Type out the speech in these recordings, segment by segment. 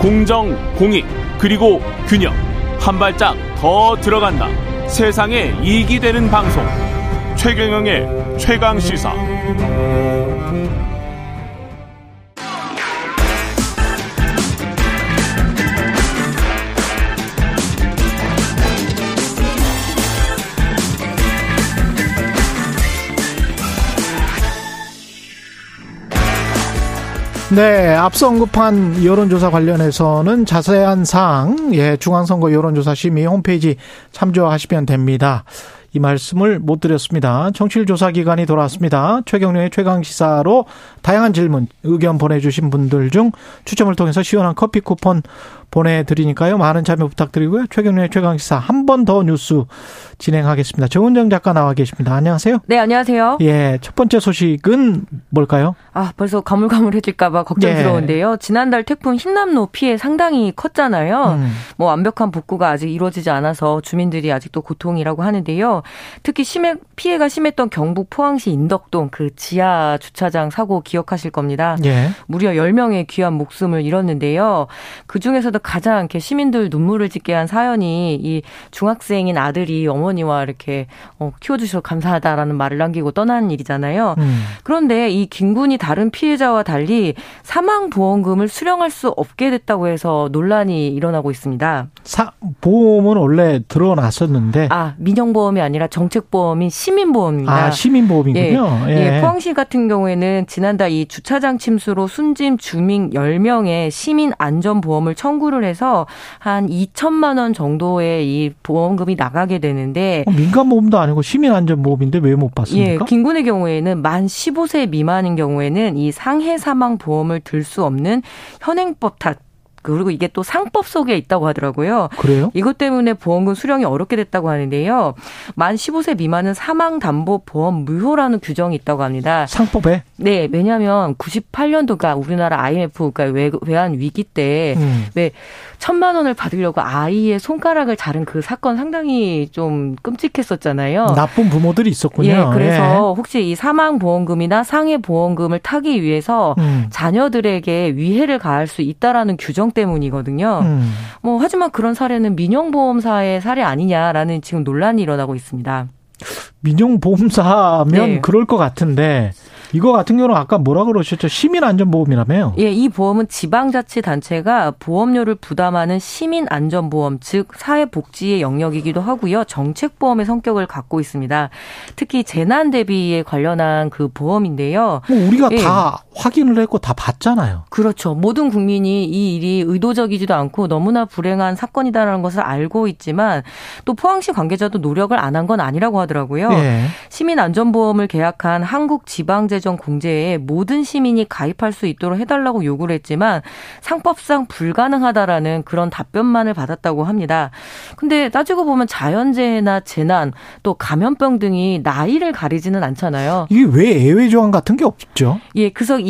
공정, 공익, 그리고 균형. 한 발짝 더 들어간다. 세상에 이익이 되는 방송. 최경영의 최강 시사. 네, 앞서 언급한 여론조사 관련해서는 자세한 사항, 예, 중앙선거 여론조사 심의 홈페이지 참조하시면 됩니다. 이 말씀을 못 드렸습니다. 정치일 조사 기간이 돌아왔습니다. 최경련의 최강 시사로 다양한 질문, 의견 보내주신 분들 중 추첨을 통해서 시원한 커피 쿠폰 보내드리니까요. 많은 참여 부탁드리고요. 최경련의 최강시사 한 번 더 뉴스 진행하겠습니다. 정은정 작가 나와 계십니다. 안녕하세요. 네, 안녕하세요. 예, 첫 번째 소식은 뭘까요? 아, 벌써 가물가물해질까봐 걱정스러운데요. 예. 지난달 태풍 흰남노 피해 상당히 컸잖아요. 음. 뭐 완벽한 복구가 아직 이루어지지 않아서 주민들이 아직도 고통이라고 하는데요. 특히 심해, 피해가 심했던 경북 포항시 인덕동 그 지하 주차장 사고 기억하실 겁니다. 예. 무려 10명의 귀한 목숨을 잃었는데요. 그 중에서도 가장 이렇게 시민들 눈물을 짓게 한 사연이 이 중학생인 아들이 어머니와 이렇게 어, 키워주셔서 감사하다라는 말을 남기고 떠난 일이잖아요. 음. 그런데 이 김군이 다른 피해자와 달리 사망 보험금을 수령할 수 없게 됐다고 해서 논란이 일어나고 있습니다. 사, 보험은 원래 들어놨었는데. 아, 민영보험이 아니라 정책보험인 시민보험입니다. 아, 시민보험이군요. 예. 예. 예. 포항시 같은 경우에는 지난달 이 주차장 침수로 순짐 주민 10명의 시민 안전보험을 청구 청구를 해서 한 2천만 원 정도의 이 보험금이 나가게 되는데 어, 민간 보험도 아니고 시민 안전 보험인데 왜 못 받습니까? 예, 김군의 경우에는 만 15세 미만인 경우에는 이 상해 사망 보험을 들 수 없는 현행법 탓 그리고 이게 또 상법 속에 있다고 하더라고요. 그래요? 이것 때문에 보험금 수령이 어렵게 됐다고 하는데요. 만 15세 미만은 사망 담보 보험 무효라는 규정이 있다고 합니다. 상법에? 네, 왜냐하면 98년도가 우리나라 IMF 그러니까 외환 위기 때왜 음. 천만 원을 받으려고 아이의 손가락을 자른 그 사건 상당히 좀 끔찍했었잖아요. 나쁜 부모들이 있었군요. 예, 그래서 예. 혹시 이 사망 보험금이나 상해 보험금을 타기 위해서 음. 자녀들에게 위해를 가할 수 있다라는 규정 때문이거든요. 음. 뭐 하지만 그런 사례는 민영보험사의 사례 아니냐라는 지금 논란이 일어나고 있습니다. 민영보험사면 네. 그럴 것 같은데 이거 같은 경우는 아까 뭐라 그러셨죠? 시민안전보험이라며요? 예, 이 보험은 지방자치단체가 보험료를 부담하는 시민안전보험, 즉 사회복지의 영역이기도 하고요. 정책보험의 성격을 갖고 있습니다. 특히 재난 대비에 관련한 그 보험인데요. 뭐 우리가 예. 다 확인을 했고 다 봤잖아요. 그렇죠. 모든 국민이 이 일이 의도적이지도 않고 너무나 불행한 사건이다라는 것을 알고 있지만 또 포항시 관계자도 노력을 안 한 건 아니라고 하더라고요. 예. 시민안전보험을 계약한 한국지방재 재정 공제에 모든 시민이 가입할 수 있도록 해달라고 요구를 했지만 상법상 불가능하다라는 그런 답변만을 받았다고 합니다. 근데 따지고 보면 자연재해나 재난 또 감염병 등이 나이를 가리지는 않잖아요. 이게 왜 예외 조항 같은 게 없죠? 예, 그래서 이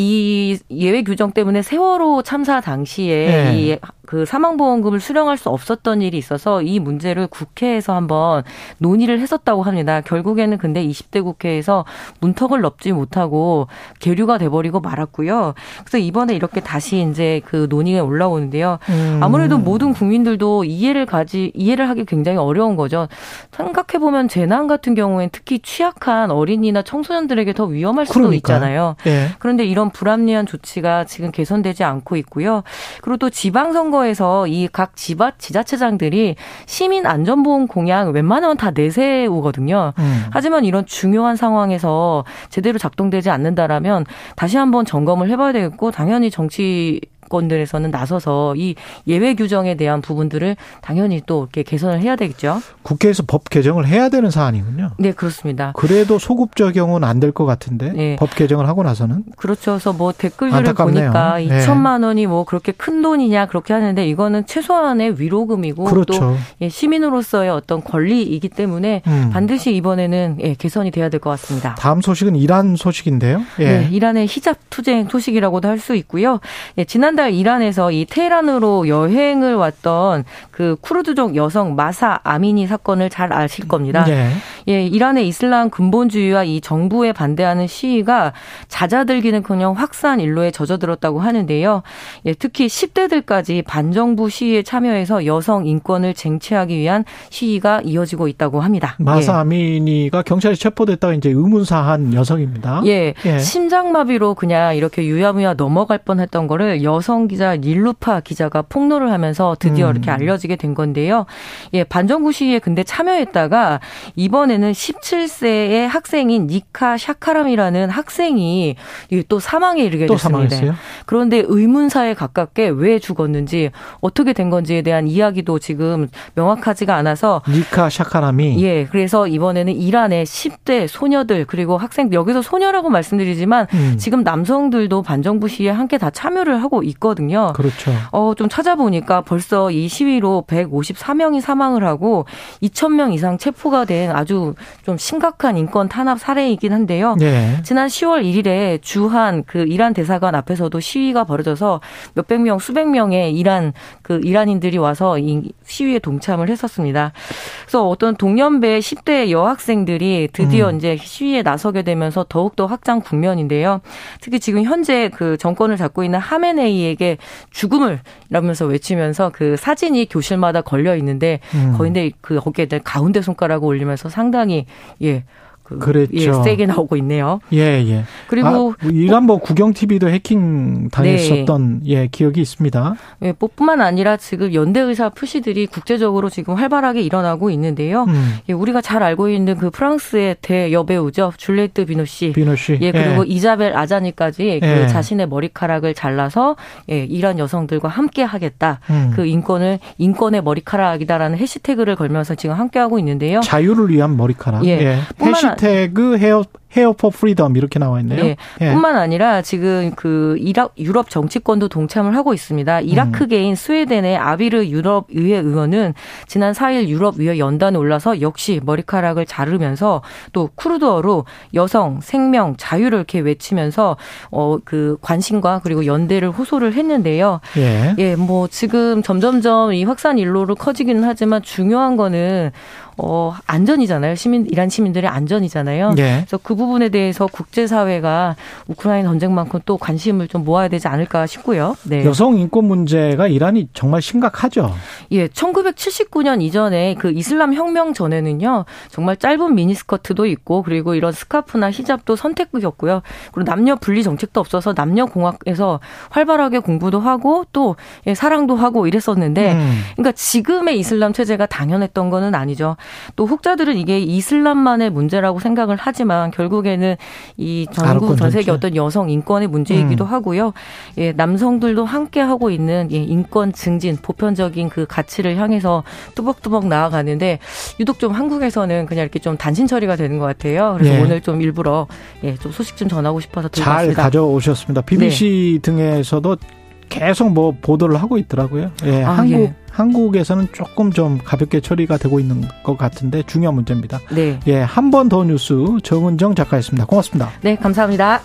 예외 규정 때문에 세월호 참사 당시에 네. 이 그 사망보험금을 수령할 수 없었던 일이 있어서 이 문제를 국회에서 한번 논의를 했었다고 합니다. 결국에는 근데 20대 국회에서 문턱을 넘지 못하고 계류가 돼버리고 말았고요. 그래서 이번에 이렇게 다시 이제 그 논의에 올라오는데요. 음. 아무래도 모든 국민들도 이해를 가지 이해를 하기 굉장히 어려운 거죠. 생각해 보면 재난 같은 경우엔 특히 취약한 어린이나 청소년들에게 더 위험할 수도 그러니까요. 있잖아요. 네. 그런데 이런 불합리한 조치가 지금 개선되지 않고 있고요. 그리고 또 지방선거 선거에서 이 각 지바 지자체장들이 시민 안전보험 공약 웬만하면 다 내세우거든요. 음. 하지만 이런 중요한 상황에서 제대로 작동되지 않는다라면 다시 한번 점검을 해봐야 되겠고 당연히 정치 정권들에서는 나서서 이 예외 규정에 대한 부분들을 당연히 또 이렇게 개선을 해야 되겠죠. 국회에서 법 개정을 해야 되는 사안이군요. 네, 그렇습니다. 그래도 소급 적용은 안 될 것 같은데 네. 법 개정을 하고 나서는 그렇죠. 그래서 뭐 댓글들을 안타깝네요. 보니까 네. 2천만 원이 뭐 그렇게 큰 돈이냐 그렇게 하는데 이거는 최소한의 위로금이고 그렇죠. 또 예, 시민으로서의 어떤 권리이기 때문에 음. 반드시 이번에는 예, 개선이 돼야 될 것 같습니다. 다음 소식은 이란 소식인데요. 예. 네, 이란의 히잡 투쟁 소식이라고도 할 수 있고요. 예, 지난달 지난달 이란에서 이 테헤란으로 여행을 왔던 그 쿠르드족 여성 마사 아미니 사건을 잘 아실 겁니다. 네. 예, 이란의 이슬람 근본주의와 이 정부에 반대하는 시위가 잦아들기는커녕 확산 일로에 젖어들었다고 하는데요. 예, 특히 10대들까지 반정부 시위에 참여해서 여성 인권을 쟁취하기 위한 시위가 이어지고 있다고 합니다. 마사 예. 아미니가 경찰에 체포됐다가 이제 의문사한 여성입니다. 예, 예. 심장마비로 그냥 이렇게 유야무야 넘어갈 뻔했던 거를 여성 기자 닐루파 기자가 폭로를 하면서 드디어 음. 이렇게 알려지게 된 건데요. 예, 반정부 시위에 근데 참여했다가 이번에는 17세의 학생인 니카 샤카람이라는 학생이 또 사망에 이르게 또 됐습니다. 사망했어요? 그런데 의문사에 가깝게 왜 죽었는지 어떻게 된 건지에 대한 이야기도 지금 명확하지가 않아서 니카 샤카람이 예, 그래서 이번에는 이란의 10대 소녀들 그리고 학생 여기서 소녀라고 말씀드리지만 음. 지금 남성들도 반정부 시위에 함께 다 참여를 하고 있 거든요. 그렇죠. 어, 좀 찾아보니까 벌써 이 시위로 154명이 사망을 하고 2,000명 이상 체포가 된 아주 좀 심각한 인권 탄압 사례이긴 한데요. 네. 지난 10월 1일에 주한 그 이란 대사관 앞에서도 시위가 벌어져서 몇백 명, 수백 명의 이란 그 이란인들이 와서 이 시위에 동참을 했었습니다. 그래서 어떤 동년배 10대 여학생들이 드디어 음. 이제 시위에 나서게 되면서 더욱더 확장 국면인데요. 특히 지금 현재 그 정권을 잡고 있는 하메네이 에게 죽음을 이러면서 외치면서 그 사진이 교실마다 걸려 있는데 음. 거인데 그 거기에 가운데 손가락을 올리면서 상당히 예 그, 그랬죠. 예, 세게 나오고 있네요. 예, 예. 그리고 아, 뭐 이란 뭐 구경 TV도 해킹 당했었던 네. 예, 기억이 있습니다. 예, 뿐만 아니라 지금 연대 의사 표시들이 국제적으로 지금 활발하게 일어나고 있는데요. 음. 예, 우리가 잘 알고 있는 그 프랑스의 대여배우죠. 줄리에트 비노시. 비노시. 예, 그리고 예. 이자벨 아자니까지 그 예. 자신의 머리카락을 잘라서 예, 이란 여성들과 함께 하겠다. 음. 그 인권을 인권의 머리카락이다라는 해시태그를 걸면서 지금 함께 하고 있는데요. 자유를 위한 머리카락. 예. 예. 해시태그 hair hair for freedom 이렇게 나와 있네요. 네. 예. 뿐만 아니라 지금 그 이락 유럽 정치권도 동참을 하고 있습니다. 이라크계인 음. 스웨덴의 아비르 유럽 의회 의원은 지난 4일 유럽 의회 연단에 올라서 역시 머리카락을 자르면서 또 쿠르드어로 여성 생명 자유를 이렇게 외치면서 어 그 관심과 그리고 연대를 호소를 했는데요. 예. 예, 뭐 지금 점점점 이 확산 일로로 커지기는 하지만 중요한 거는 어, 안전이잖아요. 시민, 이란 시민들의 안전이잖아요. 네. 그래서 그 부분에 대해서 국제사회가 우크라이나 전쟁만큼 또 관심을 좀 모아야 되지 않을까 싶고요. 네. 여성 인권 문제가 이란이 정말 심각하죠. 예, 1979년 이전에 그 이슬람 혁명 전에는요, 정말 짧은 미니스커트도 있고, 그리고 이런 스카프나 히잡도 선택이었고요. 그리고 남녀 분리 정책도 없어서 남녀 공학에서 활발하게 공부도 하고 또 예, 사랑도 하고 이랬었는데, 음. 그러니까 지금의 이슬람 체제가 당연했던 거는 아니죠. 또 혹자들은 이게 이슬람만의 문제라고 생각을 하지만 결국에는 이 전국 전 세계 어떤 여성 인권의 문제이기도 음. 하고요. 예, 남성들도 함께 하고 있는 예, 인권 증진 보편적인 그 가치를 향해서 뚜벅뚜벅 나아가는데 유독 좀 한국에서는 그냥 이렇게 좀 단신 처리가 되는 것 같아요. 그래서 예. 오늘 좀 일부러 예, 좀 소식 좀 전하고 싶어서 들어왔습니다. 잘 가져오셨습니다. BBC 네. 등에서도 계속 뭐 보도를 하고 있더라고요. 예, 아, 한국 예. 한국에서는 조금 좀 가볍게 처리가 되고 있는 것 같은데 중요한 문제입니다. 네. 예, 한 번 더 뉴스 정은정 작가였습니다. 고맙습니다. 네, 감사합니다.